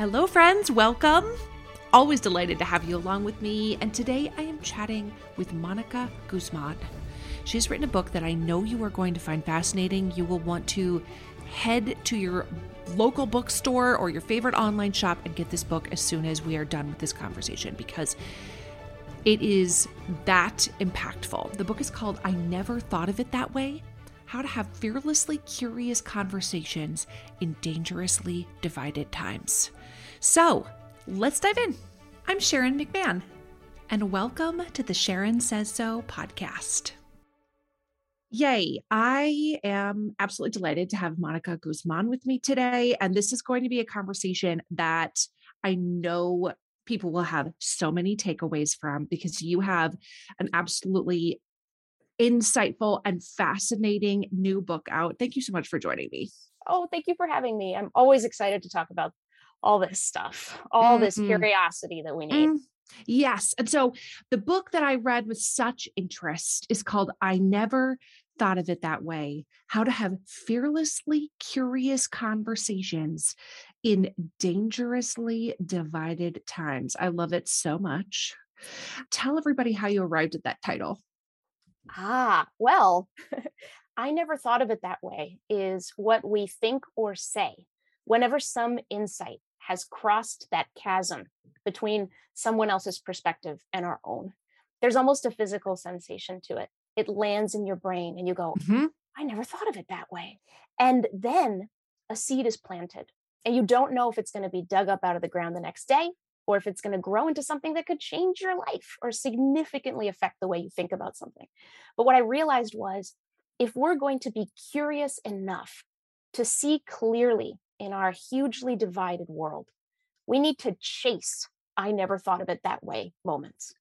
Hello, friends. Welcome. Always delighted to have you along with me. And today I am chatting with Monica Guzman. She has written a book that I know you are going to find fascinating. You will want to head to your local bookstore or your favorite online shop and get this book as soon as we are done with this conversation because it is that impactful. The book is called I Never Thought of It That Way how to have fearlessly curious conversations in dangerously divided times. So, let's dive in. I'm Sharon McMahon, and welcome to the Sharon Says So podcast. Yay. I am absolutely delighted to have Monica Guzman with me today. And this is going to be a conversation that I know people will have so many takeaways from because you have an absolutely insightful and fascinating new book out. Thank you so much for joining me. Oh, thank you for having me. I'm always excited to talk about all this stuff, all mm-hmm. this curiosity that we need. Mm-hmm. Yes. And so the book that I read with such interest is called I Never Thought of It That Way How to Have Fearlessly Curious Conversations in Dangerously Divided Times. I love it so much. Tell everybody how you arrived at that title. Ah, well, I never thought of it that way, is what we think or say whenever some insight has crossed that chasm between someone else's perspective and our own. There's almost a physical sensation to it. It lands in your brain and you go, mm-hmm. I never thought of it that way. And then a seed is planted, and you don't know if it's going to be dug up out of the ground the next day or if it's going to grow into something that could change your life or significantly affect the way you think about something. But what I realized was if we're going to be curious enough to see clearly in our hugely divided world, we need to chase I never thought of it that way moments.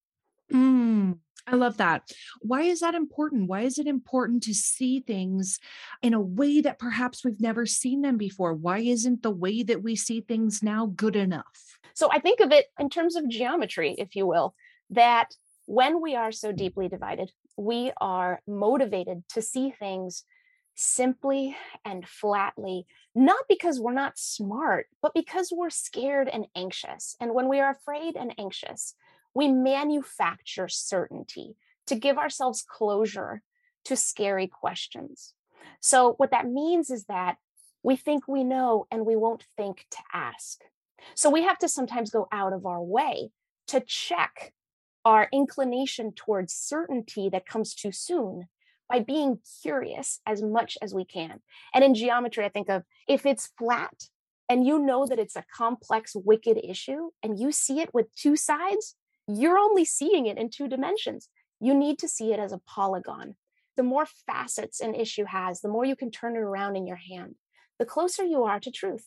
Mm, I love that. Why is that important? Why is it important to see things in a way that perhaps we've never seen them before? Why isn't the way that we see things now good enough? So I think of it in terms of geometry, if you will, that when we are so deeply divided, we are motivated to see things simply and flatly, not because we're not smart, but because we're scared and anxious. And when we are afraid and anxious, we manufacture certainty to give ourselves closure to scary questions. So, what that means is that we think we know and we won't think to ask. So we have to sometimes go out of our way to check our inclination towards certainty that comes too soon by being curious as much as we can. And in geometry, I think of if it's flat and you know that it's a complex, wicked issue and you see it with two sides, you're only seeing it in two dimensions. You need to see it as a polygon. The more facets an issue has, the more you can turn it around in your hand, the closer you are to truth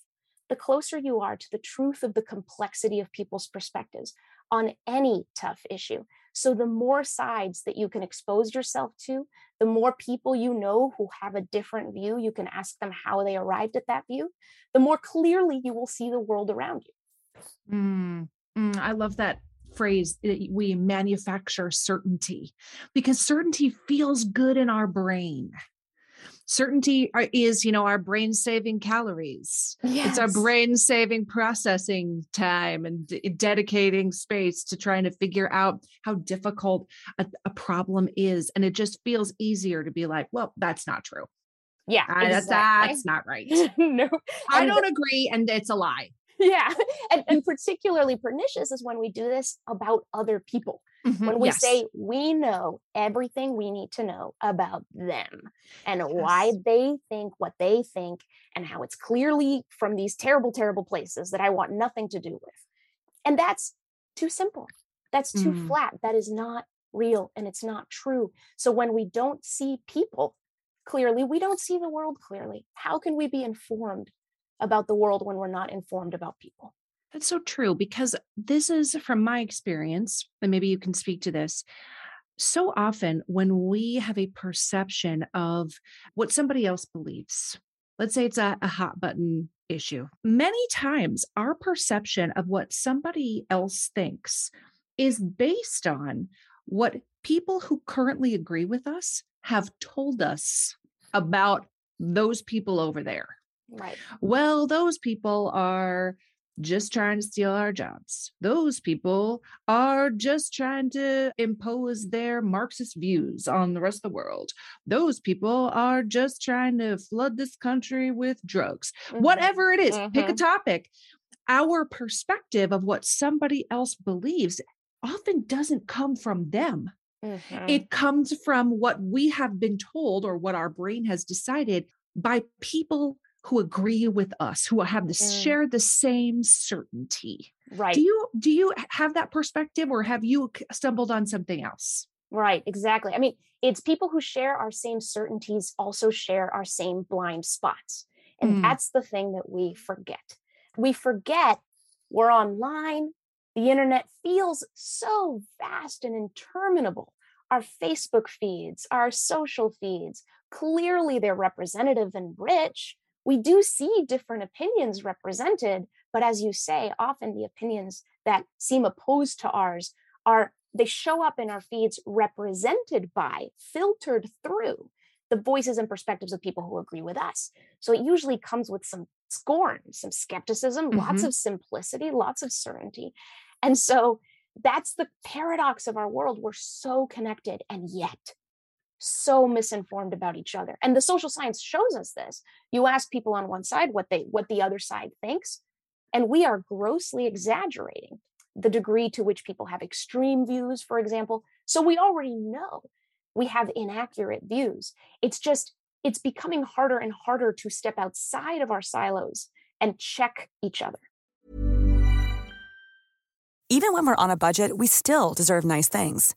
the closer you are to the truth of the complexity of people's perspectives on any tough issue. So, the more sides that you can expose yourself to, the more people you know who have a different view, you can ask them how they arrived at that view, the more clearly you will see the world around you. Mm, mm, I love that phrase we manufacture certainty because certainty feels good in our brain certainty is you know our brain saving calories. Yes. it's our brain saving processing time and d- dedicating space to trying to figure out how difficult a, a, problem is. And it just feels easier to be like well that's not true. Yeah exactly. that's, that's not right. No i don't agree and it's a lie. Yeah and, and particularly pernicious is when we do this about other people Mm-hmm, when we yes. say we know everything we need to know about them and yes. why they think what they think and how it's clearly from these terrible terrible places that I want nothing to do with. And that's too simple. That's too mm. flat. That is not real and it's not true. So when we don't see people clearly, we don't see the world clearly. How can we be informed about the world when we're not informed about people? That's so true because this is from my experience, and maybe you can speak to this. So often, when we have a perception of what somebody else believes, let's say it's a, a hot button issue, many times our perception of what somebody else thinks is based on what people who currently agree with us have told us about those people over there. Right. Well, those people are just trying to steal our jobs. Those people are just trying to impose their Marxist views on the rest of the world. Those people are just trying to flood this country with drugs. Mm-hmm. Whatever it is, mm-hmm. pick a mm-hmm. topic. Our perspective of what somebody else believes often doesn't come from them. Mm-hmm. It comes from what we have been told or what our brain has decided by people who agree with us who have the mm. share the same certainty. Right. do you do you have that perspective or have you stumbled on something else? Right exactly. I mean it's people who share our same certainties also share our same blind spots and mm. that's the thing that we forget. We forget we're online the internet feels so vast and interminable. Our facebook feeds our social feeds clearly they're representative and rich we do see different opinions represented but as you say often the opinions that seem opposed to ours are they show up in our feeds represented by filtered through the voices and perspectives of people who agree with us. So it usually comes with some scorn some skepticism mm-hmm. lots of simplicity lots of certainty. And so that's the paradox of our world. We're so connected and yet so misinformed about each other. And the social science shows us this. You ask people on one side what they what the other side thinks and we are grossly exaggerating the degree to which people have extreme views for example. So we already know we have inaccurate views. It's just it's becoming harder and harder to step outside of our silos and check each other. Even when we're on a budget we still deserve nice things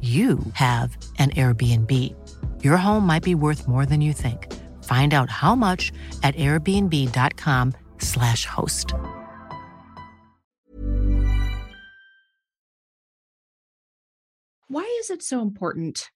you have an Airbnb. Your home might be worth more than you think. Find out how much at airbnb.com/slash host. Why is it so important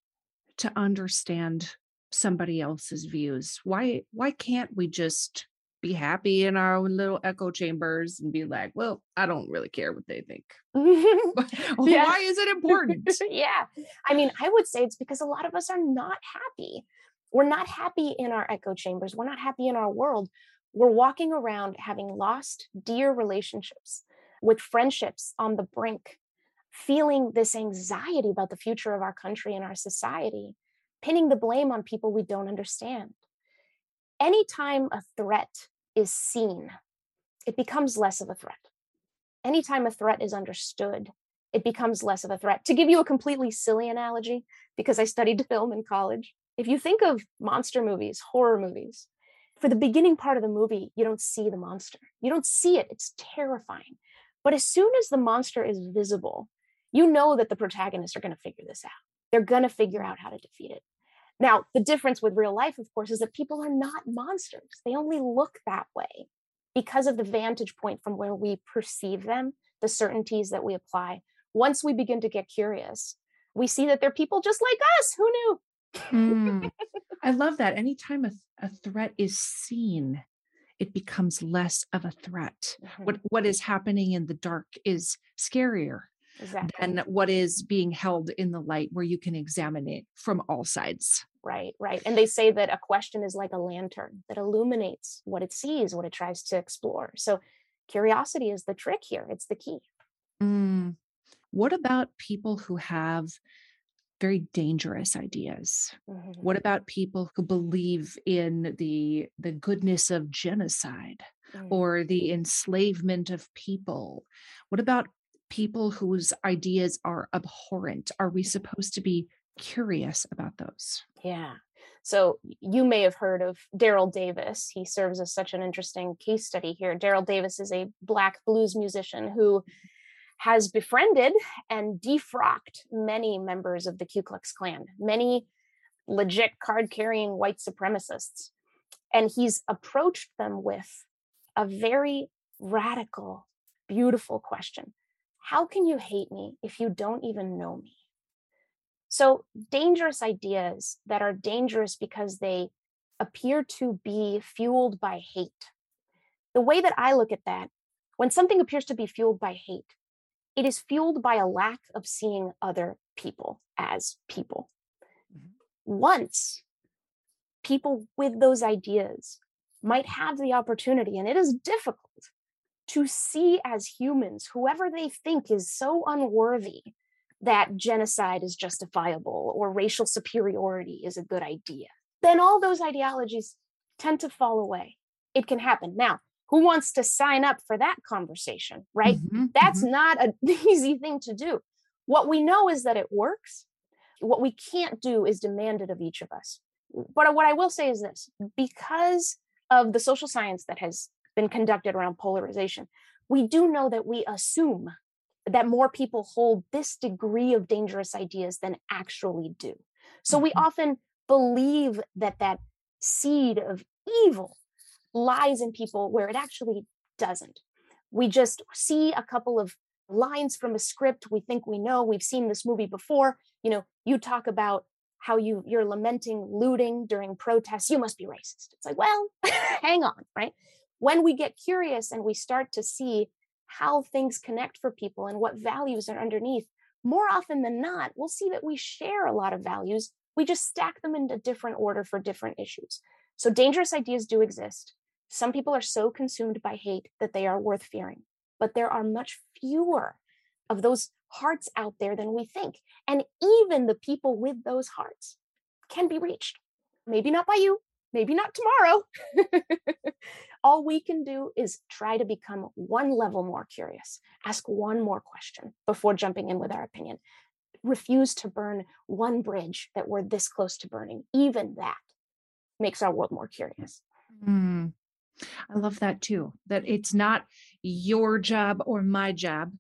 to understand somebody else's views? Why why can't we just be happy in our own little echo chambers and be like, well, I don't really care what they think. Why is it important? yeah. I mean, I would say it's because a lot of us are not happy. We're not happy in our echo chambers. We're not happy in our world. We're walking around having lost dear relationships with friendships on the brink, feeling this anxiety about the future of our country and our society, pinning the blame on people we don't understand anytime a threat is seen, it becomes less of a threat. Anytime a threat is understood, it becomes less of a threat. To give you a completely silly analogy, because I studied film in college, if you think of monster movies, horror movies, for the beginning part of the movie, you don't see the monster. You don't see it. It's terrifying. But as soon as the monster is visible, you know that the protagonists are going to figure this out. They're going to figure out how to defeat it. Now, the difference with real life, of course, is that people are not monsters. They only look that way because of the vantage point from where we perceive them, the certainties that we apply. Once we begin to get curious, we see that they're people just like us. Who knew? mm, I love that. Anytime a, a threat is seen, it becomes less of a threat. Mm-hmm. What what is happening in the dark is scarier exactly. than what is being held in the light where you can examine it from all sides. Right, right. And they say that a question is like a lantern that illuminates what it sees, what it tries to explore. So curiosity is the trick here, it's the key. Mm. What about people who have very dangerous ideas? Mhm. What about people who believe in the the goodness of genocide Mm. or the enslavement of people? What about people whose ideas are abhorrent? Are we supposed to be curious about those? Yeah. So you may have heard of Daryl Davis. He serves as such an interesting case study here. Daryl Davis is a black blues musician who has befriended and defrocked many members of the Ku Klux Klan, many legit card carrying white supremacists. And he's approached them with a very radical, beautiful question How can you hate me if you don't even know me? So, dangerous ideas that are dangerous because they appear to be fueled by hate. The way that I look at that, when something appears to be fueled by hate, it is fueled by a lack of seeing other people as people. Mhm. Once people with those ideas might have the opportunity, and it is difficult to see as humans whoever they think is so unworthy that genocide is justifiable or racial superiority is a good idea, then all those ideologies tend to fall away. It can happen. Now, who wants to sign up for that conversation, right? Mhm, That's mhm. not an easy thing to do. What we know is that it works. What we can't do is demand it of each of us. But what I will say is this because of the social science that has been conducted around polarization, we do know that we assume that more people hold this degree of dangerous ideas than actually do. So we Mhm. often believe that that seed of evil lies in people where it actually doesn't. We just see a couple of lines from a script we think we know we've seen this movie before you know you talk about how you you're lamenting looting during protests you must be racist it's like well hang on right when we get curious and we start to see how things connect for people and what values are underneath more often than not we'll see that we share a lot of values we just stack them into different order for different issues so dangerous ideas do exist some people are so consumed by hate that they are worth fearing but there are much fewer of those hearts out there than we think. And even the people with those hearts can be reached. Maybe not by you, maybe not tomorrow. All we can do is try to become one level more curious, ask one more question before jumping in with our opinion. Refuse to burn one bridge that we're this close to burning. Even that makes our world more curious. Mm. I love that too. That it's not your job or my job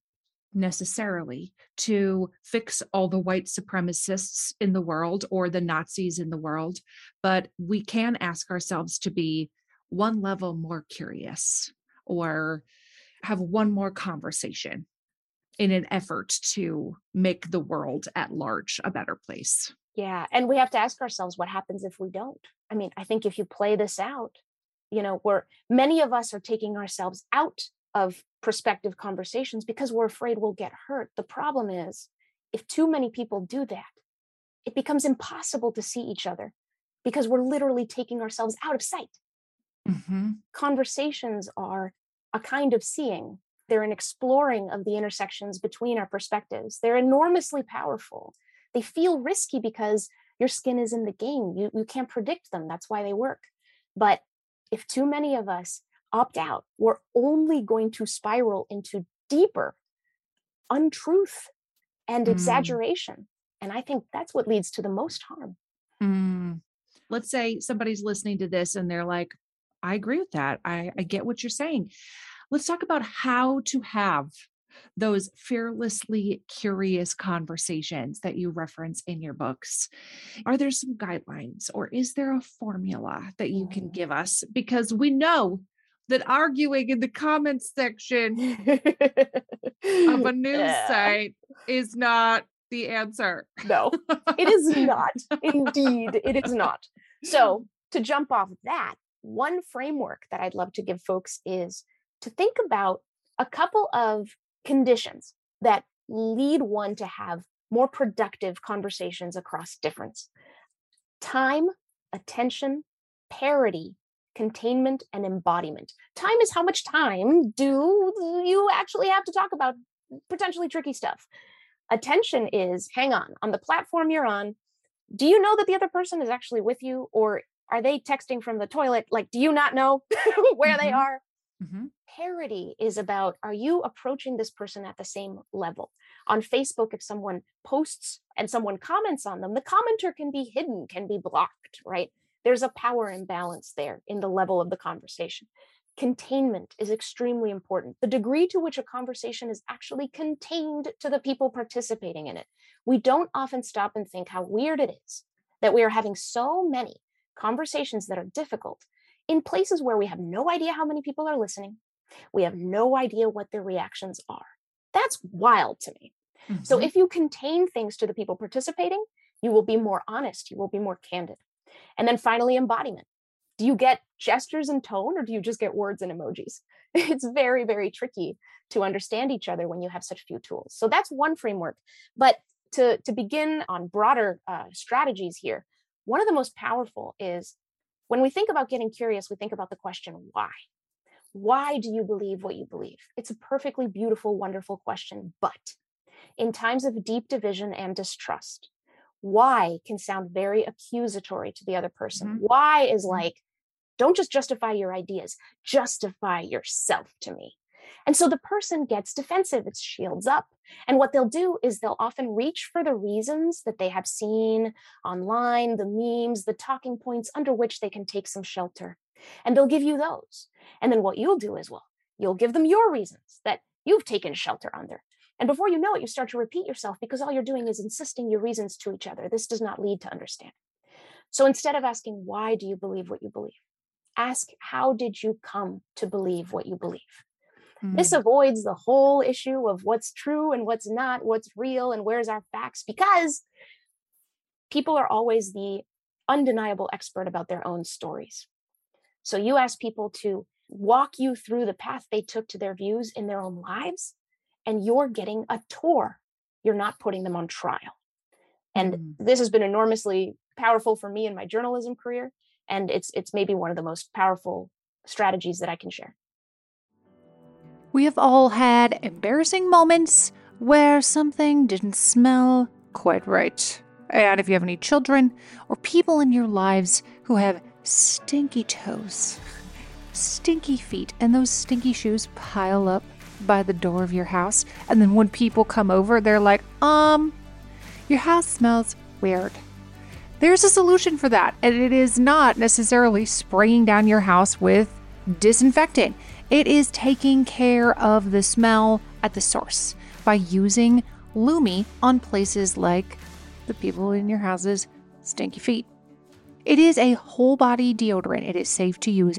necessarily to fix all the white supremacists in the world or the Nazis in the world, but we can ask ourselves to be one level more curious or have one more conversation in an effort to make the world at large a better place. Yeah. And we have to ask ourselves what happens if we don't. I mean, I think if you play this out, you know, where many of us are taking ourselves out of prospective conversations because we're afraid we'll get hurt. The problem is, if too many people do that, it becomes impossible to see each other because we're literally taking ourselves out of sight. Mhm. Conversations are a kind of seeing, they're an exploring of the intersections between our perspectives. They're enormously powerful. They feel risky because your skin is in the game. You, you can't predict them. That's why they work. But if too many of us opt out, we're only going to spiral into deeper untruth and Mm. exaggeration. And I think that's what leads to the most harm. Mm. Let's say somebody's listening to this and they're like, I agree with that. I, I get what you're saying. Let's talk about how to have those fearlessly curious conversations that you reference in your books. Are there some guidelines or is there a formula that you can Mm. give us? Because we know that arguing in the comments section of a news Yeah. site is not the answer. No, it is not. Indeed, it is not. So, to jump off that, one framework that I'd love to give folks is to think about a couple of conditions that lead one to have more productive conversations across difference. Time, attention, parity, containment, and embodiment. Time is how much time do you actually have to talk about potentially tricky stuff. Attention is hang on, on the platform you're on, do you know that the other person is actually with you or are they texting from the toilet? Like, do you not know where mm-hmm. they are? Mm-hmm. Parity is about are you approaching this person at the same level? On Facebook, if someone posts and someone comments on them, the commenter can be hidden, can be blocked, right? There's a power imbalance there in the level of the conversation. Containment is extremely important. The degree to which a conversation is actually contained to the people participating in it. We don't often stop and think how weird it is that we are having so many conversations that are difficult in places where we have no idea how many people are listening. We have no idea what their reactions are. That's wild to me. Mm-hmm. So, if you contain things to the people participating, you will be more honest, you will be more candid. And then finally, embodiment. Do you get gestures and tone, or do you just get words and emojis? It's very, very tricky to understand each other when you have such few tools. So, that's one framework. But to, to begin on broader uh, strategies here, one of the most powerful is when we think about getting curious, we think about the question, why? Why do you believe what you believe? It's a perfectly beautiful, wonderful question. But in times of deep division and distrust, why can sound very accusatory to the other person. Mm-hmm. Why is mm-hmm. like, don't just justify your ideas, justify yourself to me. And so the person gets defensive, it shields up. And what they'll do is they'll often reach for the reasons that they have seen online, the memes, the talking points under which they can take some shelter. And they'll give you those. And then what you'll do is, well, you'll give them your reasons that you've taken shelter under. And before you know it, you start to repeat yourself because all you're doing is insisting your reasons to each other. This does not lead to understanding. So instead of asking, why do you believe what you believe? Ask, how did you come to believe what you believe? Mm-hmm. This avoids the whole issue of what's true and what's not, what's real and where's our facts, because people are always the undeniable expert about their own stories. So you ask people to walk you through the path they took to their views in their own lives, and you're getting a tour. You're not putting them on trial. And mm. this has been enormously powerful for me in my journalism career. And it's it's maybe one of the most powerful strategies that I can share. We have all had embarrassing moments where something didn't smell quite right. And if you have any children or people in your lives who have stinky toes, stinky feet, and those stinky shoes pile up by the door of your house, and then when people come over, they're like, um, your house smells weird. There's a solution for that, and it is not necessarily spraying down your house with disinfectant. It is taking care of the smell at the source by using Lume on places like the people in your house's stinky feet. It is a whole body deodorant. It is safe to use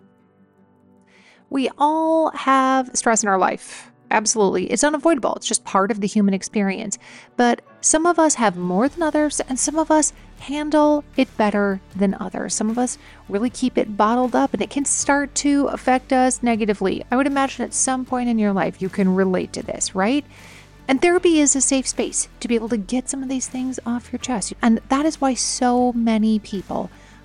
We all have stress in our life Absolutely. It's unavoidable. It's just part of the human experience. But some of us have more than others, and some of us handle it better than others. Some of us really keep it bottled up, and it can start to affect us negatively. I would imagine at some point in your life you can relate to this, right? And therapy is a safe space to be able to get some of these things off your chest. And that is why so many people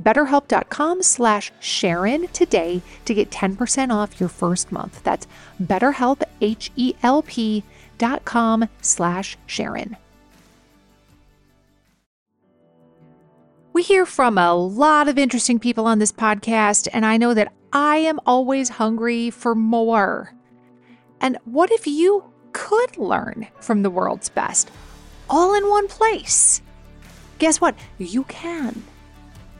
betterhelp.com slash Sharon today to get 10% off your first month. That's betterhelp, H-E-L-P dot com slash Sharon. We hear from a lot of interesting people on this podcast, and I know that I am always hungry for more. And what if you could learn from the world's best all in one place? Guess what? You can.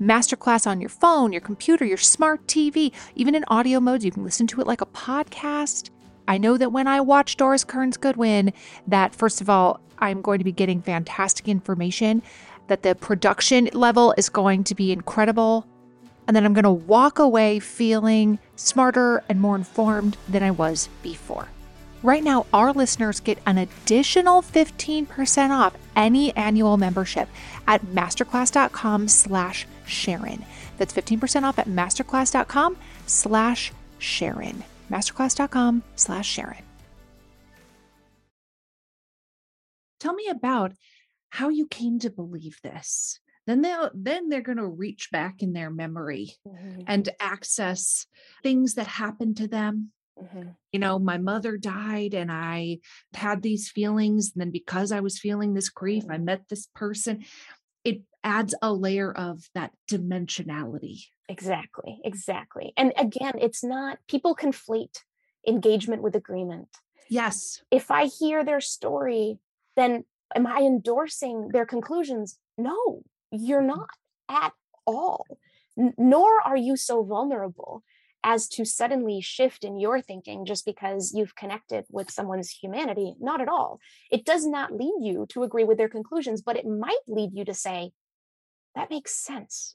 Masterclass on your phone, your computer, your smart TV, even in audio modes. You can listen to it like a podcast. I know that when I watch Doris Kearns Goodwin, that first of all, I'm going to be getting fantastic information, that the production level is going to be incredible, and then I'm going to walk away feeling smarter and more informed than I was before. Right now, our listeners get an additional 15% off any annual membership at masterclass.com slash Sharon. That's 15% off at masterclass.com slash Sharon. Masterclass.com slash Sharon. Tell me about how you came to believe this. Then they'll then they're going to reach back in their memory mm-hmm. and access things that happened to them Mm-hmm. You know, my mother died and I had these feelings. And then because I was feeling this grief, I mm-hmm. met this person. It adds a layer of that dimensionality. Exactly. Exactly. And again, it's not, people conflate engagement with agreement. Yes. If I hear their story, then am I endorsing their conclusions? No, you're mm-hmm. not at all. N- nor are you so vulnerable as to suddenly shift in your thinking just because you've connected with someone's humanity. Not at all. It does not lead you to agree with their conclusions, but it might lead you to say, that makes sense.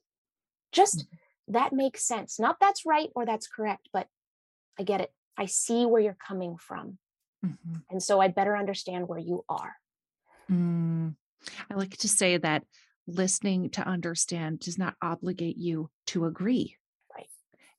Just mm-hmm. that makes sense. Not that's right or that's correct, but I get it. I see where you're coming from. Mm-hmm. And so I better understand where you are. Mm. I like to say that listening to understand does not obligate you to agree.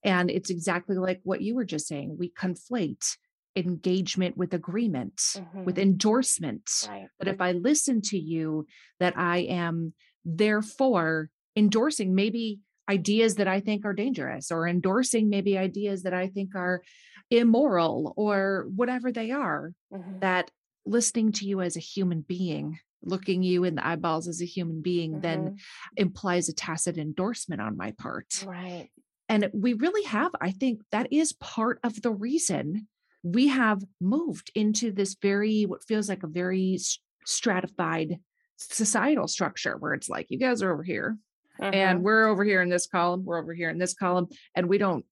And it's exactly like what you were just saying. We conflate engagement with agreement, mm-hmm. with endorsement. Right. But if I listen to you, that I am therefore endorsing maybe ideas that I think are dangerous or endorsing maybe ideas that I think are immoral or whatever they are, mm-hmm. that listening to you as a human being looking you in the eyeballs as a human being mm-hmm. then implies a tacit endorsement on my part right and we really have, I think that is part of the reason we have moved into this very, what feels like a very stratified societal structure where it's like, you guys are over here uh-huh. and we're over here in this column, we're over here in this column, and we don't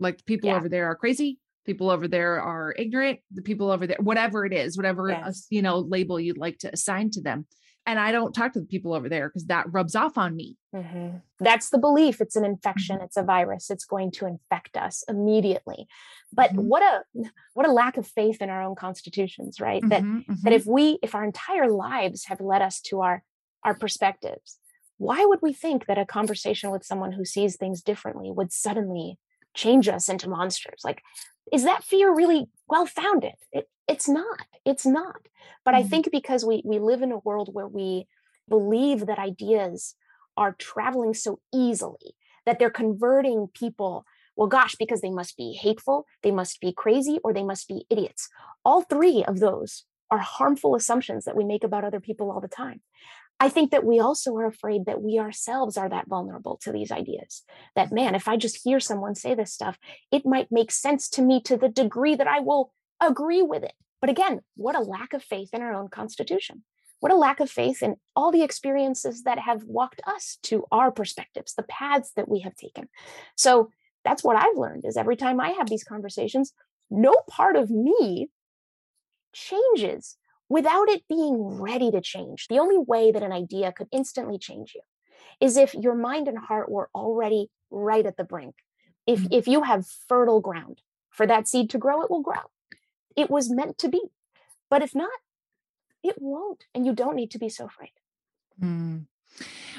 like the people yeah. over there are crazy. People over there are ignorant. The people over there, whatever it is, whatever yes. you know label you'd like to assign to them, and I don't talk to the people over there because that rubs off on me. Mm-hmm. That's the belief. It's an infection. Mm-hmm. It's a virus. It's going to infect us immediately. But mm-hmm. what a what a lack of faith in our own constitutions, right? That mm-hmm, that mm-hmm. if we if our entire lives have led us to our our perspectives, why would we think that a conversation with someone who sees things differently would suddenly change us into monsters? Like, is that fear really well founded? It, it's not. It's not. But mm-hmm. I think because we we live in a world where we believe that ideas are traveling so easily that they're converting people well gosh because they must be hateful they must be crazy or they must be idiots all three of those are harmful assumptions that we make about other people all the time i think that we also are afraid that we ourselves are that vulnerable to these ideas that man if i just hear someone say this stuff it might make sense to me to the degree that i will agree with it. But again, what a lack of faith in our own constitution. What a lack of faith in all the experiences that have walked us to our perspectives, the paths that we have taken. So that's what I've learned is every time I have these conversations, no part of me changes without it being ready to change. The only way that an idea could instantly change you is if your mind and heart were already right at the brink. If, mm-hmm. if you have fertile ground for that seed to grow, it will grow. It was meant to be. But if not, it won't. And you don't need to be so afraid. Mm.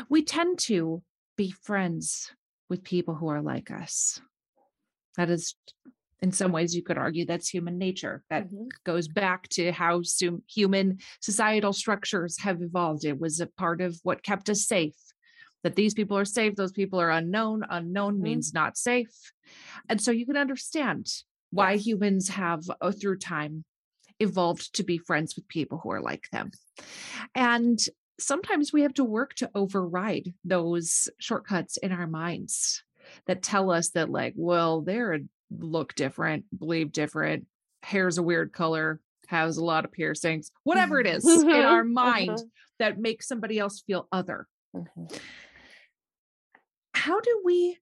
We tend to be friends with people who are like us. That is, in some ways, you could argue that's human nature. That mm-hmm. goes back to how human societal structures have evolved. It was a part of what kept us safe. That these people are safe, those people are unknown. Unknown mm-hmm. means not safe. And so you can understand why yes. humans have, uh, through time, evolved to be friends with people who are like them. And sometimes we have to work to override those shortcuts in our minds that tell us that, like, well, they're look different, believe different, hair's a weird color, has a lot of piercings, whatever it is in our mind mm-hmm. that makes somebody else feel other. Mm-hmm. How do we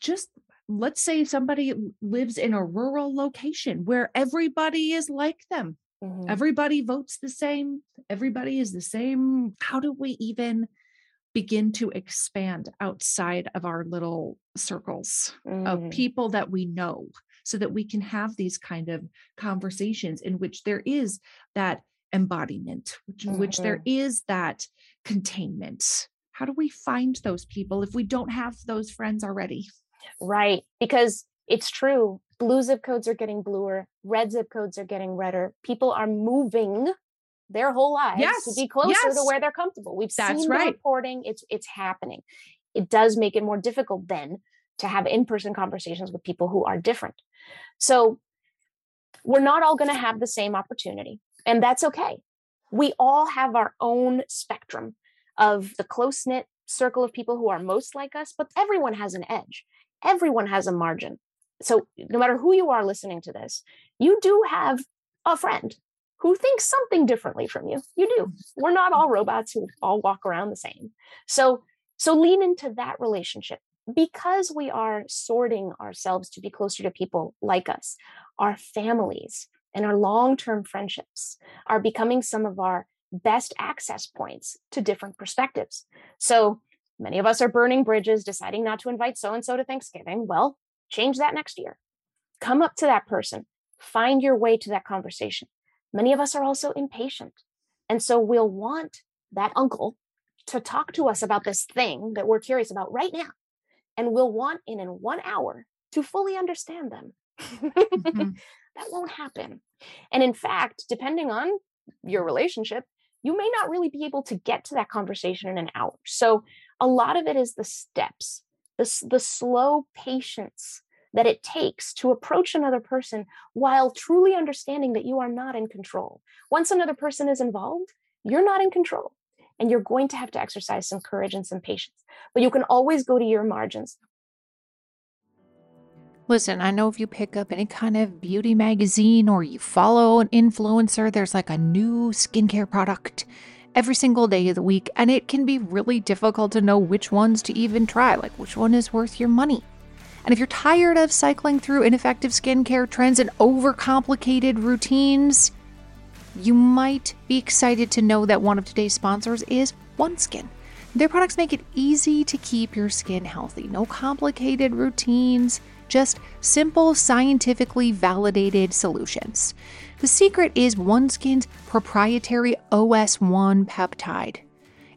just let's say somebody lives in a rural location where everybody is like them. Mm-hmm. Everybody votes the same. Everybody is the same. How do we even begin to expand outside of our little circles mm. of people that we know so that we can have these kind of conversations in which there is that embodiment, which, mm-hmm. which there mm-hmm. that containment? How do we find those people if we don't have those friends already? Right. Because it's true. Blue zip codes are getting bluer, red zip codes are getting redder. People are moving their whole lives yes. to be closer yes. to where they're comfortable. We've That's seen right. the reporting. It's it's happening. It does make it more difficult then to have in-person conversations with people who are different. So we're not all going to have the same opportunity, and that's okay. We all have our own spectrum of the close-knit circle of people who are most like us, but everyone has an edge everyone has a margin. So no matter who you are listening to this, you do have a friend who thinks something differently from you. You do. We're not all mm-hmm. robots who all walk around the same. So so lean into that relationship because we are sorting ourselves to be closer to people like us. Our families and our long-term friendships are becoming some of our best access points to different perspectives. So Many of us are burning bridges, deciding not to invite so and so to Thanksgiving. Well, change that next year. Come up to that person, find your way to that conversation. Many of us are also impatient. And so we'll want that uncle to talk to us about this thing that we're curious about right now. And we'll want in in one hour to fully understand them. Mm-hmm. that won't happen. And in fact, depending on your relationship, you may not really be able to get to that conversation in an hour. So a lot of it is the steps, the, the slow patience that it takes to approach another person while truly understanding that you are not in control. Once another person is involved, you're not in control. And you're going to have to exercise some courage and some patience. But you can always go to your margins. Listen, I know if you pick up any kind of beauty magazine or you follow an influencer, there's like a new skincare product every single day of the week, and it can be really difficult to know which ones to even try, like which one is worth your money. And if you're tired of cycling through ineffective skincare trends and overcomplicated routines, you might be excited to know that one of today's sponsors is OneSkin. Their products make it easy to keep your skin healthy. No complicated routines, just simple, scientifically validated solutions. The secret is OneSkin's proprietary OS1 peptide.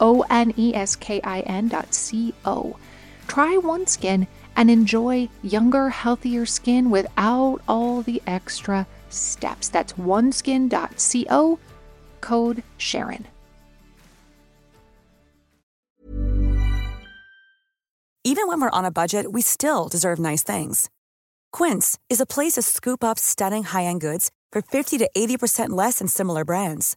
O N E S K I N.co. Try OneSkin and enjoy younger, healthier skin without all the extra steps. That's oneskin.co, code Sharon. Even when we're on a budget, we still deserve nice things. Quince is a place to scoop up stunning high end goods for 50 to 80% less than similar brands.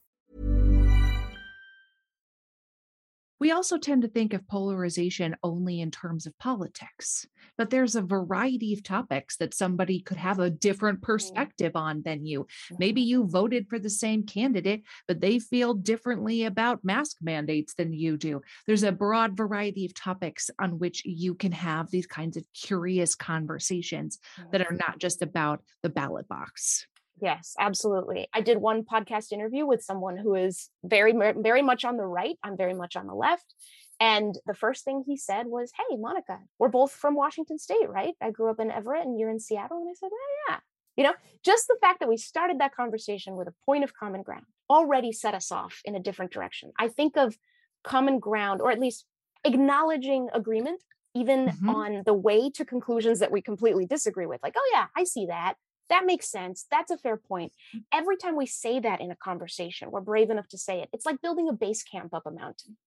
We also tend to think of polarization only in terms of politics, but there's a variety of topics that somebody could have a different perspective on than you. Maybe you voted for the same candidate, but they feel differently about mask mandates than you do. There's a broad variety of topics on which you can have these kinds of curious conversations that are not just about the ballot box. Yes, absolutely. I did one podcast interview with someone who is very, very much on the right. I'm very much on the left. And the first thing he said was, Hey, Monica, we're both from Washington State, right? I grew up in Everett and you're in Seattle. And I said, Oh, yeah. You know, just the fact that we started that conversation with a point of common ground already set us off in a different direction. I think of common ground, or at least acknowledging agreement, even Mhm. on the way to conclusions that we completely disagree with. Like, oh, yeah, I see that. That makes sense. That's a fair point. Every time we say that in a conversation, we're brave enough to say it. It's like building a base camp up a mountain.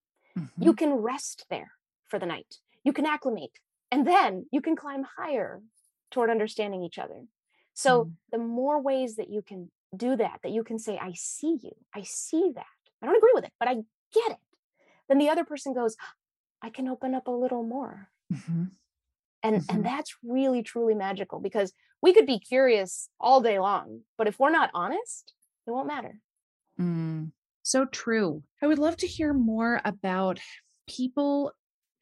You Mhm. can rest there for the night, you can acclimate, and then you can climb higher toward understanding each other. So, Mm. the more ways that you can do that, that you can say, I see you, I see that. I don't agree with it, but I get it. Then the other person goes, I can open up a little more Mhm. And Mhm. and that's really truly magical because we could be curious all day long but if we're not honest it won't matter Mm, so true. I would love to hear more about people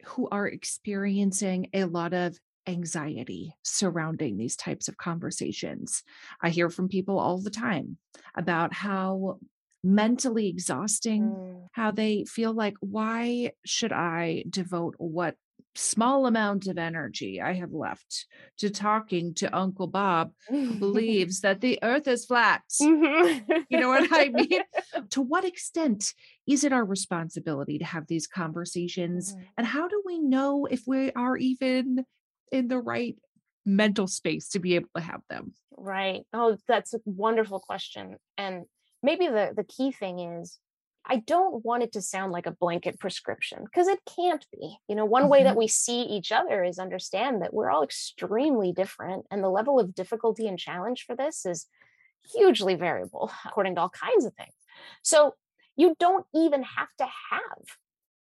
who are experiencing a lot of anxiety surrounding these types of conversations. I hear from people all the time about how mentally exhausting, Mm, how they feel like, why should I devote what small amount of energy I have left to talking to Uncle Bob, who believes that the earth is flat? Mhm. You know what I mean? to what extent is it our responsibility to have these conversations? Mhm. And how do we know if we are even in the right mental space to be able to have them? right oh that's a wonderful question and maybe the the key thing is i don't want it to sound like a blanket prescription because it can't be you know one way that mm-hmm. we see each other is understand that we're all extremely different and the level of difficulty and challenge for this is hugely variable according to all kinds of things. So you don't even have to have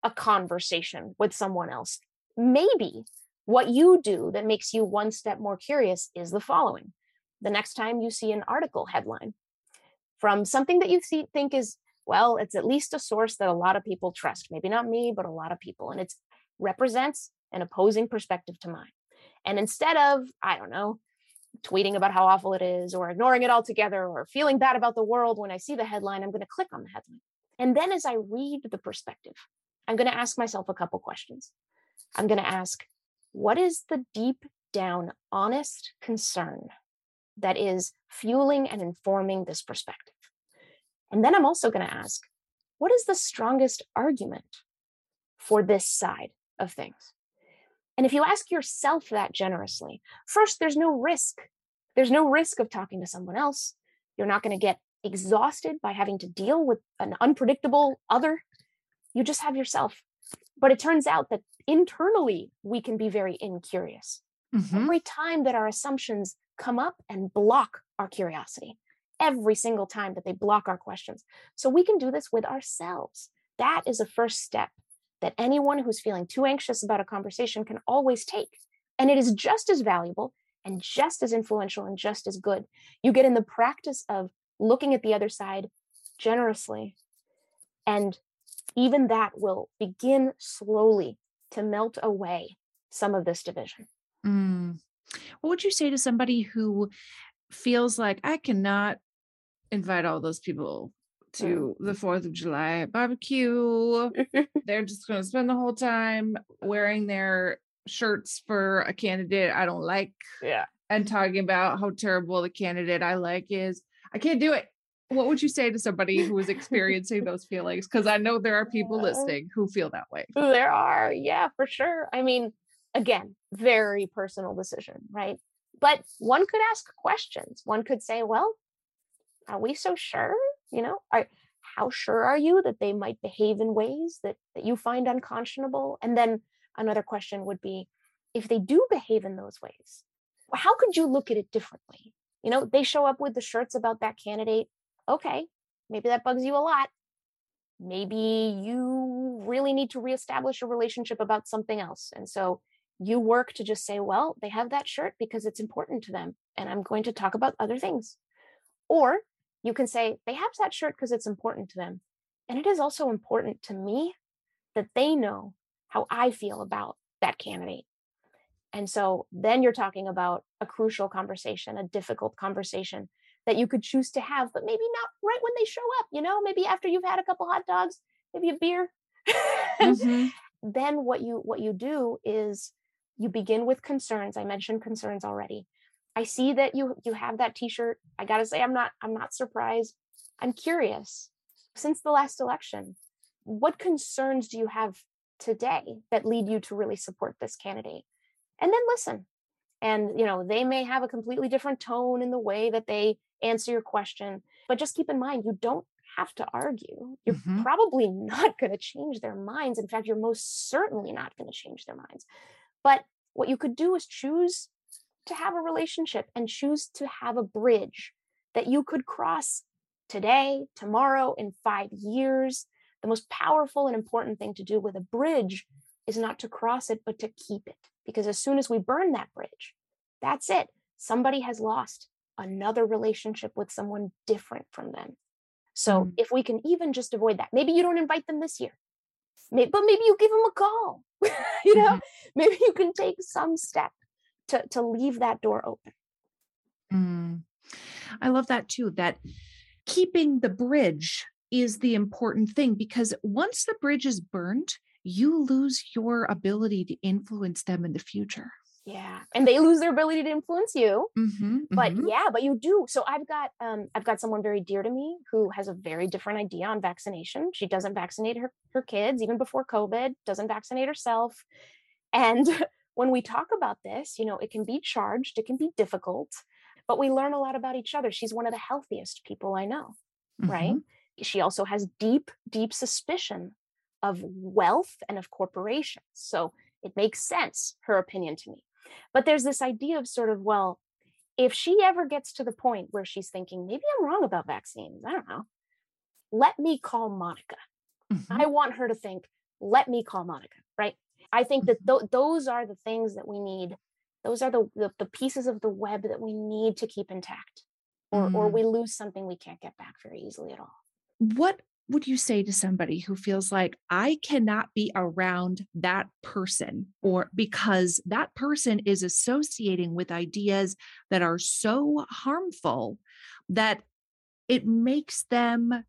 a conversation with someone else. Maybe what you do that makes you one step more curious is the following. The next time you see an article headline from something that you see, think is well it's at least a source that a lot of people trust maybe not me but a lot of people and it represents an opposing perspective to mine. And instead of i don't know tweeting about how awful it is or ignoring it altogether or feeling bad about the world when i see the headline i'm going to click on the headline. And then as i read the perspective i'm going to ask myself a couple questions. I'm going to ask what is the deep down honest concern that is fueling and informing this perspective. And then I'm also going to ask, what is the strongest argument for this side of things? And if you ask yourself that generously, first, there's no risk. There's no risk of talking to someone else. You're not going to get exhausted by having to deal with an unpredictable other. You just have yourself. But it turns out that internally, we can be very incurious Mhm. every time that our assumptions come up and block our curiosity, every single time that they block our questions. So we can do this with ourselves. That is a first step that anyone who's feeling too anxious about a conversation can always take. And it is just as valuable and just as influential and just as good. You get in the practice of looking at the other side generously. And even that will begin slowly to melt away some of this division. Mm. What would you say to somebody who feels like I cannot invite all those people oh, to the 4th of July barbecue? They're just going to spend the whole time wearing their shirts for a candidate I don't like yeah. and talking about how terrible the candidate I like is. I can't do it. what would you say to somebody who is experiencing those feelings? Because I know there are people listening who feel that way. There are, yeah, for sure. I mean, again, very personal decision, right? But one could ask questions. One could say, well, are we so sure? You know, are, how sure are you that they might behave in ways that, that you find unconscionable? And then another question would be, if they do behave in those ways, how could you look at it differently? You know, they show up with the shirts about that candidate. Okay, maybe that bugs you a lot. Maybe you really need to reestablish a relationship about something else. And so you work to just say, well, they have that shirt because it's important to them. And I'm going to talk about other things. Or you can say, they have that shirt because it's important to them. And it is also important to me that they know how I feel about that candidate. And so then you're talking about a crucial conversation, a difficult conversation that you could choose to have, but maybe not right when they show up, you know, maybe after you've had a couple hot dogs, maybe a beer. Mm-hmm. then what you what you do is you begin with concerns. I mentioned concerns already. I see that you you have that t-shirt. I got to say I'm not I'm not surprised. I'm curious. Since the last election, what concerns do you have today that lead you to really support this candidate? And then listen. And you know, they may have a completely different tone in the way that they answer your question, but just keep in mind you don't have to argue. You're mm-hmm. probably not going to change their minds. In fact, you're most certainly not going to change their minds. But what you could do is choose to have a relationship and choose to have a bridge that you could cross today, tomorrow, in five years. The most powerful and important thing to do with a bridge is not to cross it, but to keep it. Because as soon as we burn that bridge, that's it. Somebody has lost another relationship with someone different from them. So mm. if we can even just avoid that, maybe you don't invite them this year, maybe, but maybe you give them a call you know mm-hmm. maybe you can take some step to to leave that door open mm. i love that too that keeping the bridge is the important thing because once the bridge is burned you lose your ability to influence them in the future yeah and they lose their ability to influence you mm-hmm, but mm-hmm. yeah but you do so i've got um i've got someone very dear to me who has a very different idea on vaccination she doesn't vaccinate her, her kids even before covid doesn't vaccinate herself and when we talk about this you know it can be charged it can be difficult but we learn a lot about each other she's one of the healthiest people i know mm-hmm. right she also has deep deep suspicion of wealth and of corporations so it makes sense her opinion to me but there's this idea of sort of, well, if she ever gets to the point where she's thinking, maybe I'm wrong about vaccines, I don't know, let me call Monica. Mm-hmm. I want her to think, let me call Monica, right? I think that mm-hmm. th- those are the things that we need. Those are the, the, the pieces of the web that we need to keep intact, or mm. or we lose something we can't get back very easily at all. What would you say to somebody who feels like I cannot be around that person or because that person is associating with ideas that are so harmful that it makes them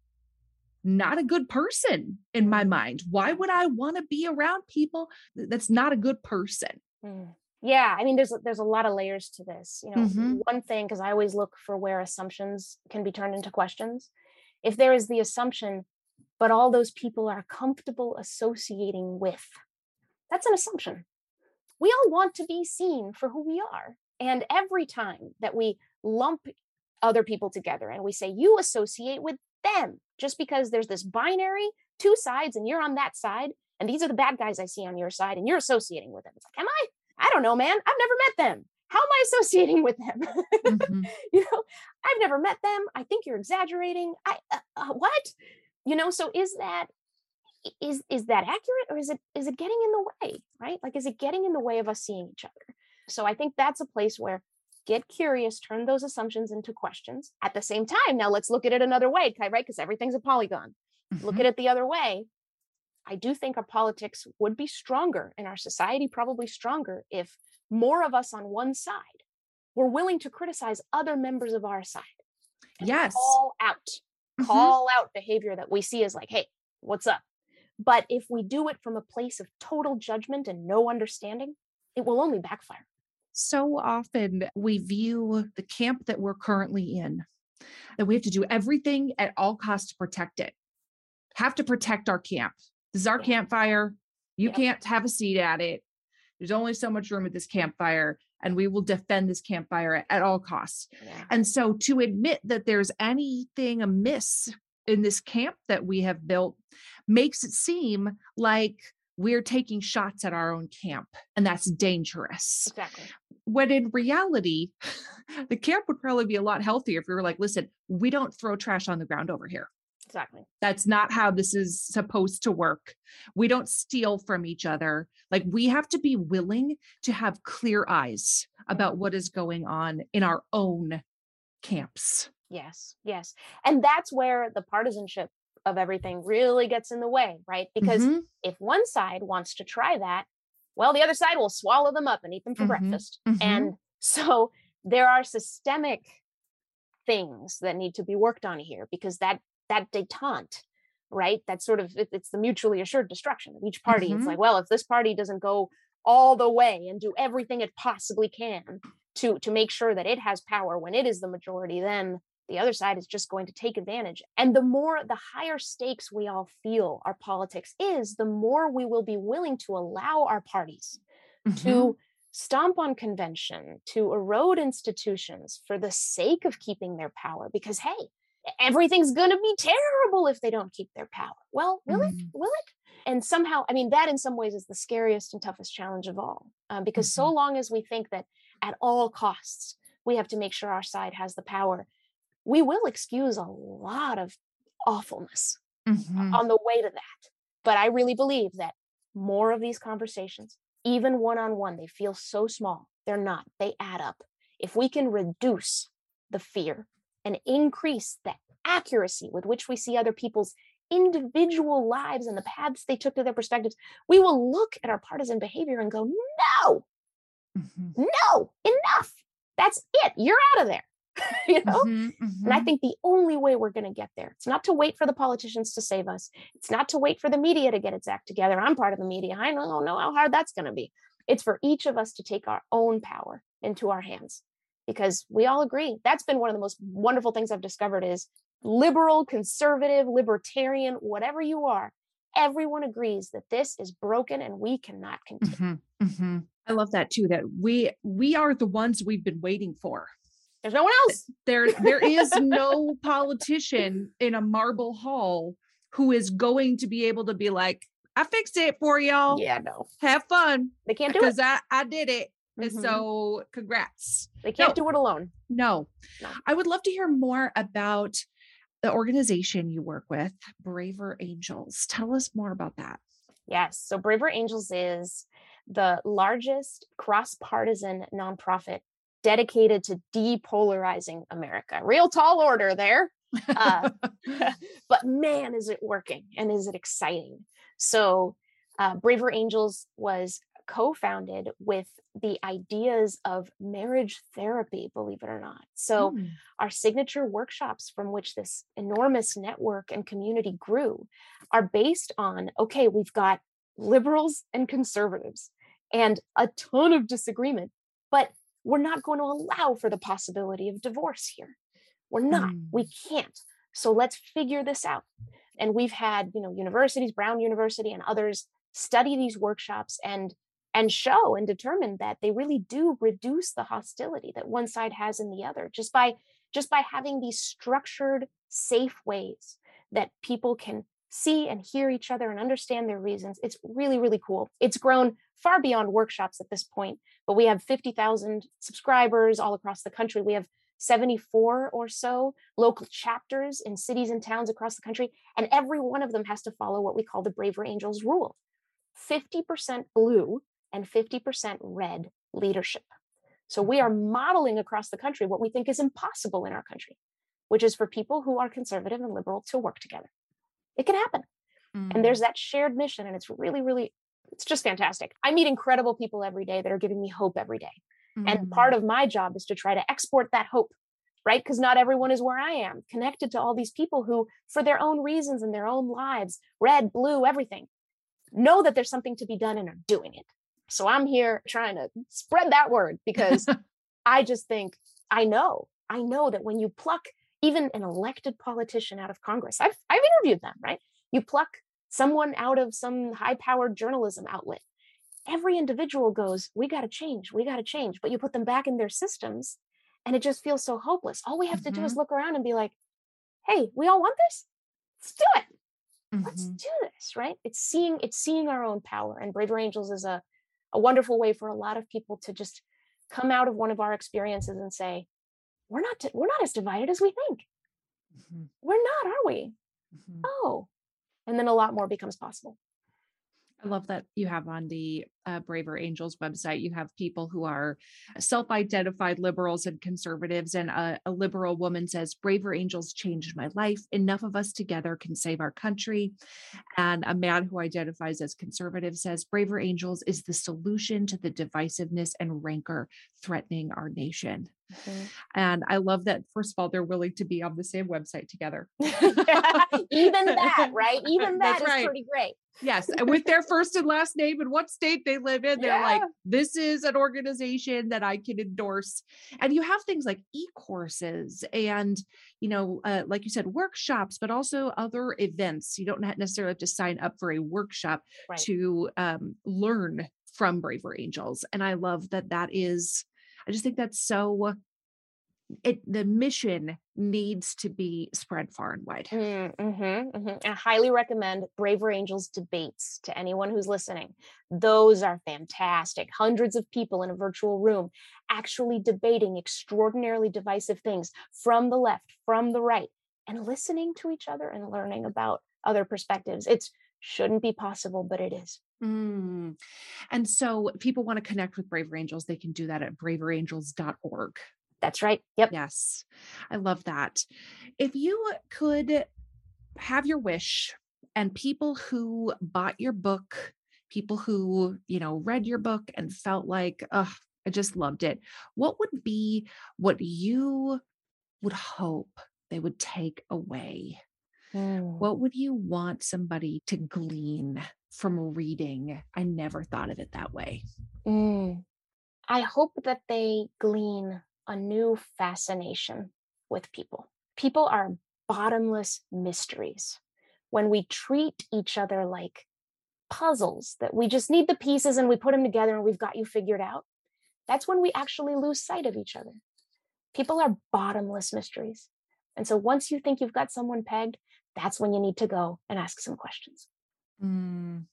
not a good person in my mind. Why would I want to be around people that's not a good person? Mm. Yeah, I mean there's there's a lot of layers to this. You know, mm-hmm. one thing cuz I always look for where assumptions can be turned into questions if there is the assumption, but all those people are comfortable associating with, that's an assumption. We all want to be seen for who we are. And every time that we lump other people together and we say, you associate with them, just because there's this binary, two sides, and you're on that side, and these are the bad guys I see on your side, and you're associating with them. It's like, am I? I don't know, man. I've never met them how am I associating with them? Mm-hmm. you know, I've never met them. I think you're exaggerating. I uh, uh, what? You know, so is that is is that accurate or is it is it getting in the way, right? Like is it getting in the way of us seeing each other? So I think that's a place where get curious, turn those assumptions into questions. At the same time, now let's look at it another way, right? Because everything's a polygon. Mm-hmm. Look at it the other way. I do think our politics would be stronger and our society probably stronger if more of us on one side were willing to criticize other members of our side. Yes. Call out, mm-hmm. call out behavior that we see as like, hey, what's up? But if we do it from a place of total judgment and no understanding, it will only backfire. So often we view the camp that we're currently in that we have to do everything at all costs to protect it. Have to protect our camp. This is our Yeah. campfire. You Yep. can't have a seat at it. There's only so much room at this campfire, and we will defend this campfire at, at all costs. Yeah. And so to admit that there's anything amiss in this camp that we have built makes it seem like we're taking shots at our own camp, and that's dangerous. Exactly. When in reality, the camp would probably be a lot healthier if we were like, listen, we don't throw trash on the ground over here. Exactly. That's not how this is supposed to work. We don't steal from each other. Like we have to be willing to have clear eyes about what is going on in our own camps. Yes. Yes. And that's where the partisanship of everything really gets in the way, right? Because Mhm. if one side wants to try that, well, the other side will swallow them up and eat them for Mhm, breakfast. mhm. And so there are systemic things that need to be worked on here because that that detente, right? That sort of it- it's the mutually assured destruction of each party. Mhm. It's like, well, if this party doesn't go all the way and do everything it possibly can to to make sure that it has power when it is the majority, then the other side is just going to take advantage. And the more, the higher stakes we all feel our politics is, the more we will be willing to allow our parties Mhm. to stomp on convention, to erode institutions for the sake of keeping their power. Because, hey, everything's going to be terrible if they don't keep their power. Well, will it? Mm. Will it? And somehow, I mean, that in some ways is the scariest and toughest challenge of all. Um, because so long as we think that at all costs, we have to make sure our side has the power, we will excuse a lot of awfulness Mhm. on the way to that. But I really believe that more of these conversations, even one on one, they feel so small. They're not, they add up. If we can reduce the fear and increase the accuracy with which we see other people's individual lives and the paths they took to their perspectives, we will look at our partisan behavior and go, no, Mhm. no, enough. That's it. You're out of there. you know? Mhm, And I mhm. think the only way we're going to get there, it's not to wait for the politicians to save us. It's not to wait for the media to get its act together. I'm part of the media. I don't know how hard that's going to be. It's for each of us to take our own power into our hands because we all agree. That's been one of the most wonderful things I've discovered is liberal, conservative, libertarian, whatever you are, everyone agrees that this is broken and we cannot continue. Mhm, mhm. I love that too. That we we are the ones we've been waiting for. There's no one else. There there is no politician in a marble hall who is going to be able to be like, I fixed it for y'all. Yeah, no. Have fun They can't do it. because I I did it. And Mhm. So congrats. They can't no. do it alone. No. No. I would love to hear more about the organization you work with, Braver Angels. Tell us more about that. Yes. So Braver Angels is the largest cross partisan nonprofit dedicated to depolarizing America. Real tall order there. Uh, but man, is it working and is it exciting? So, uh, Braver Angels was co founded with the ideas of marriage therapy, believe it or not. So, Mm. our signature workshops from which this enormous network and community grew are based on okay, we've got liberals and conservatives and a ton of disagreement, but we're not going to allow for the possibility of divorce here. We're not, we mm. can't. So let's figure this out. And we've had, you know, universities, Brown University and others study these workshops and and show and determine that they really do reduce the hostility that one side has in the other just by just by having these structured safe ways that people can see and hear each other and understand their reasons it's really really cool it's grown far beyond workshops at this point but we have 50,000 subscribers all across the country we have 74 or so local chapters in cities and towns across the country and every one of them has to follow what we call the braver angels rule 50% blue and 50% red leadership. So we are modeling across the country what we think is impossible in our country, which is for people who are conservative and liberal to work together. It can happen. Mm. And there's that shared mission, and it's really, really, it's just fantastic. I meet incredible people every day that are giving me hope every day. And Mm. part of my job is to try to export that hope, right? Because not everyone is where I am, connected to all these people who, for their own reasons and their own lives, red, blue, everything, know that there's something to be done and are doing it. So I'm here trying to spread that word because I just think I know, I know that when you pluck even an elected politician out of Congress. I've, I've interviewed them, right? You pluck someone out of some high powered journalism outlet. Every individual goes, We got to change, we got to change. But you put them back in their systems and it just feels so hopeless. All we have mm-hmm. to do is mm-hmm. look around and be like, Hey, we all want this? Let's do it. Mm-hmm. Let's do this, right? It's seeing it's seeing our own power. And Braver Angels is a, a wonderful way for a lot of people to just come out of one of our experiences and say, we're not we're not as divided as we think. Mm-hmm. We're not, are we? Mm-hmm. Oh, and then a lot more becomes possible. I love that you have on the uh, Braver Angels website, you have people who are self identified liberals and conservatives. And a, a, liberal woman says, Braver Angels changed my life. Enough of us together can save our country. And a man who identifies as conservative says, Braver Angels is the solution to the divisiveness and rancor threatening our nation. Mm-hmm. And I love that, first of all, they're willing to be on the same website together. Even that, right? Even that is right. pretty great. Yes. With their first and last name and what state they live in, they're yeah. like, this is an organization that I can endorse. And you have things like e courses and, you know, uh, like you said, workshops, but also other events. You don't necessarily have to sign up for a workshop right. to um, learn from Braver Angels. And I love that that is I just think that's so it the mission needs to be spread far and wide. Mm, mm-hmm, mm-hmm. I highly recommend Braver Angels debates to anyone who's listening. Those are fantastic. Hundreds of people in a virtual room actually debating extraordinarily divisive things from the left, from the right, and listening to each other and learning about other perspectives. It's shouldn't be possible, but it is. Mm. And so people want to connect with Braver Angels, they can do that at braverangels.org. That's right. Yep. Yes. I love that. If you could have your wish and people who bought your book, people who, you know, read your book and felt like, oh, I just loved it, what would be what you would hope they would take away Mm. What would you want somebody to glean from reading? I never thought of it that way. Mm. I hope that they glean a new fascination with people. People are bottomless mysteries. When we treat each other like puzzles, that we just need the pieces and we put them together and we've got you figured out, that's when we actually lose sight of each other. People are bottomless mysteries. And so once you think you've got someone pegged, that's when you need to go and ask some questions. Mm,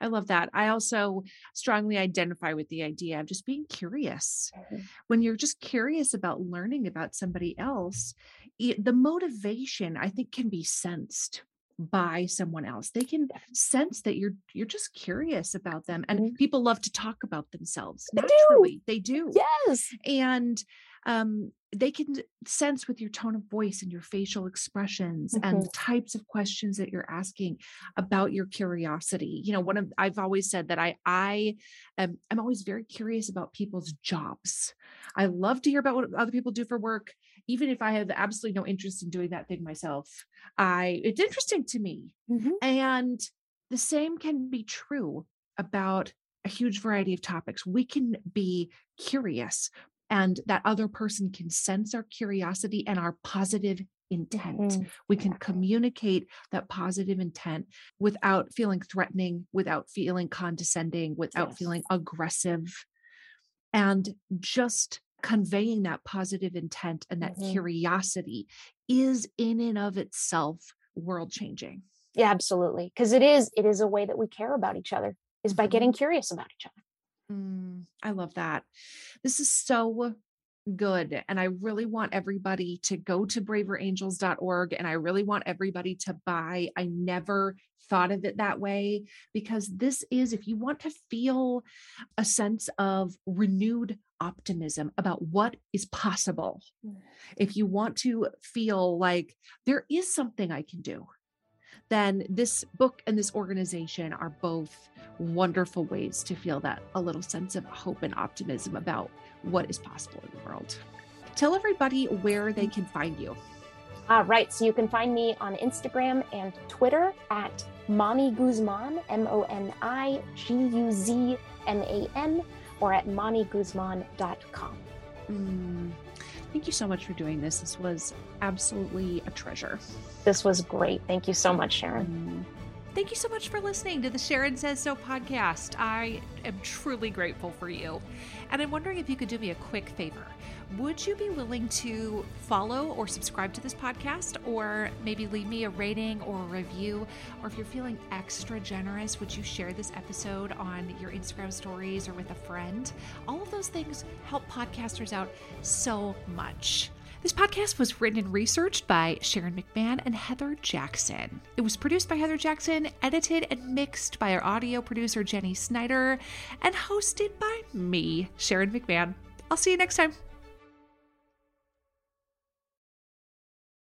I love that. I also strongly identify with the idea of just being curious. Mm-hmm. When you're just curious about learning about somebody else, the motivation I think can be sensed by someone else they can sense that you're you're just curious about them and mm-hmm. people love to talk about themselves they naturally do. they do yes and um, they can sense with your tone of voice and your facial expressions mm-hmm. and the types of questions that you're asking about your curiosity you know one of i've always said that i i am i'm always very curious about people's jobs i love to hear about what other people do for work even if i have absolutely no interest in doing that thing myself i it's interesting to me mm-hmm. and the same can be true about a huge variety of topics. We can be curious and that other person can sense our curiosity and our positive intent. Mm-hmm. We can communicate that positive intent without feeling threatening, without feeling condescending, without yes. feeling aggressive, and just conveying that positive intent and that mm-hmm. curiosity is in and of itself world changing. Yeah, absolutely. Because it is, it is a way that we care about each other is by getting mm-hmm. curious about each other. Mm, I love that. This is so good. And I really want everybody to go to braverangels.org and I really want everybody to buy. I never thought of it that way because this is, if you want to feel a sense of renewed optimism about what is possible, mm. if you want to feel like there is something I can do, then this book and this organization are both wonderful ways to feel that a little sense of hope and optimism about what is possible in the world. Tell everybody where they can find you. All right. So you can find me on Instagram and Twitter at Moni Guzman, M O N I G U Z M A N, or at moniguzman.com. Mm, Thank you so much for doing this. This was absolutely a treasure. This was great. Thank you so much, Sharon. Mm. Thank you so much for listening to the Sharon Says So podcast. I am truly grateful for you. And I'm wondering if you could do me a quick favor. Would you be willing to follow or subscribe to this podcast, or maybe leave me a rating or a review? Or if you're feeling extra generous, would you share this episode on your Instagram stories or with a friend? All of those things help podcasters out so much. This podcast was written and researched by Sharon McMahon and Heather Jackson. It was produced by Heather Jackson, edited and mixed by our audio producer Jenny Snyder, and hosted by me, Sharon McMahon. I'll see you next time.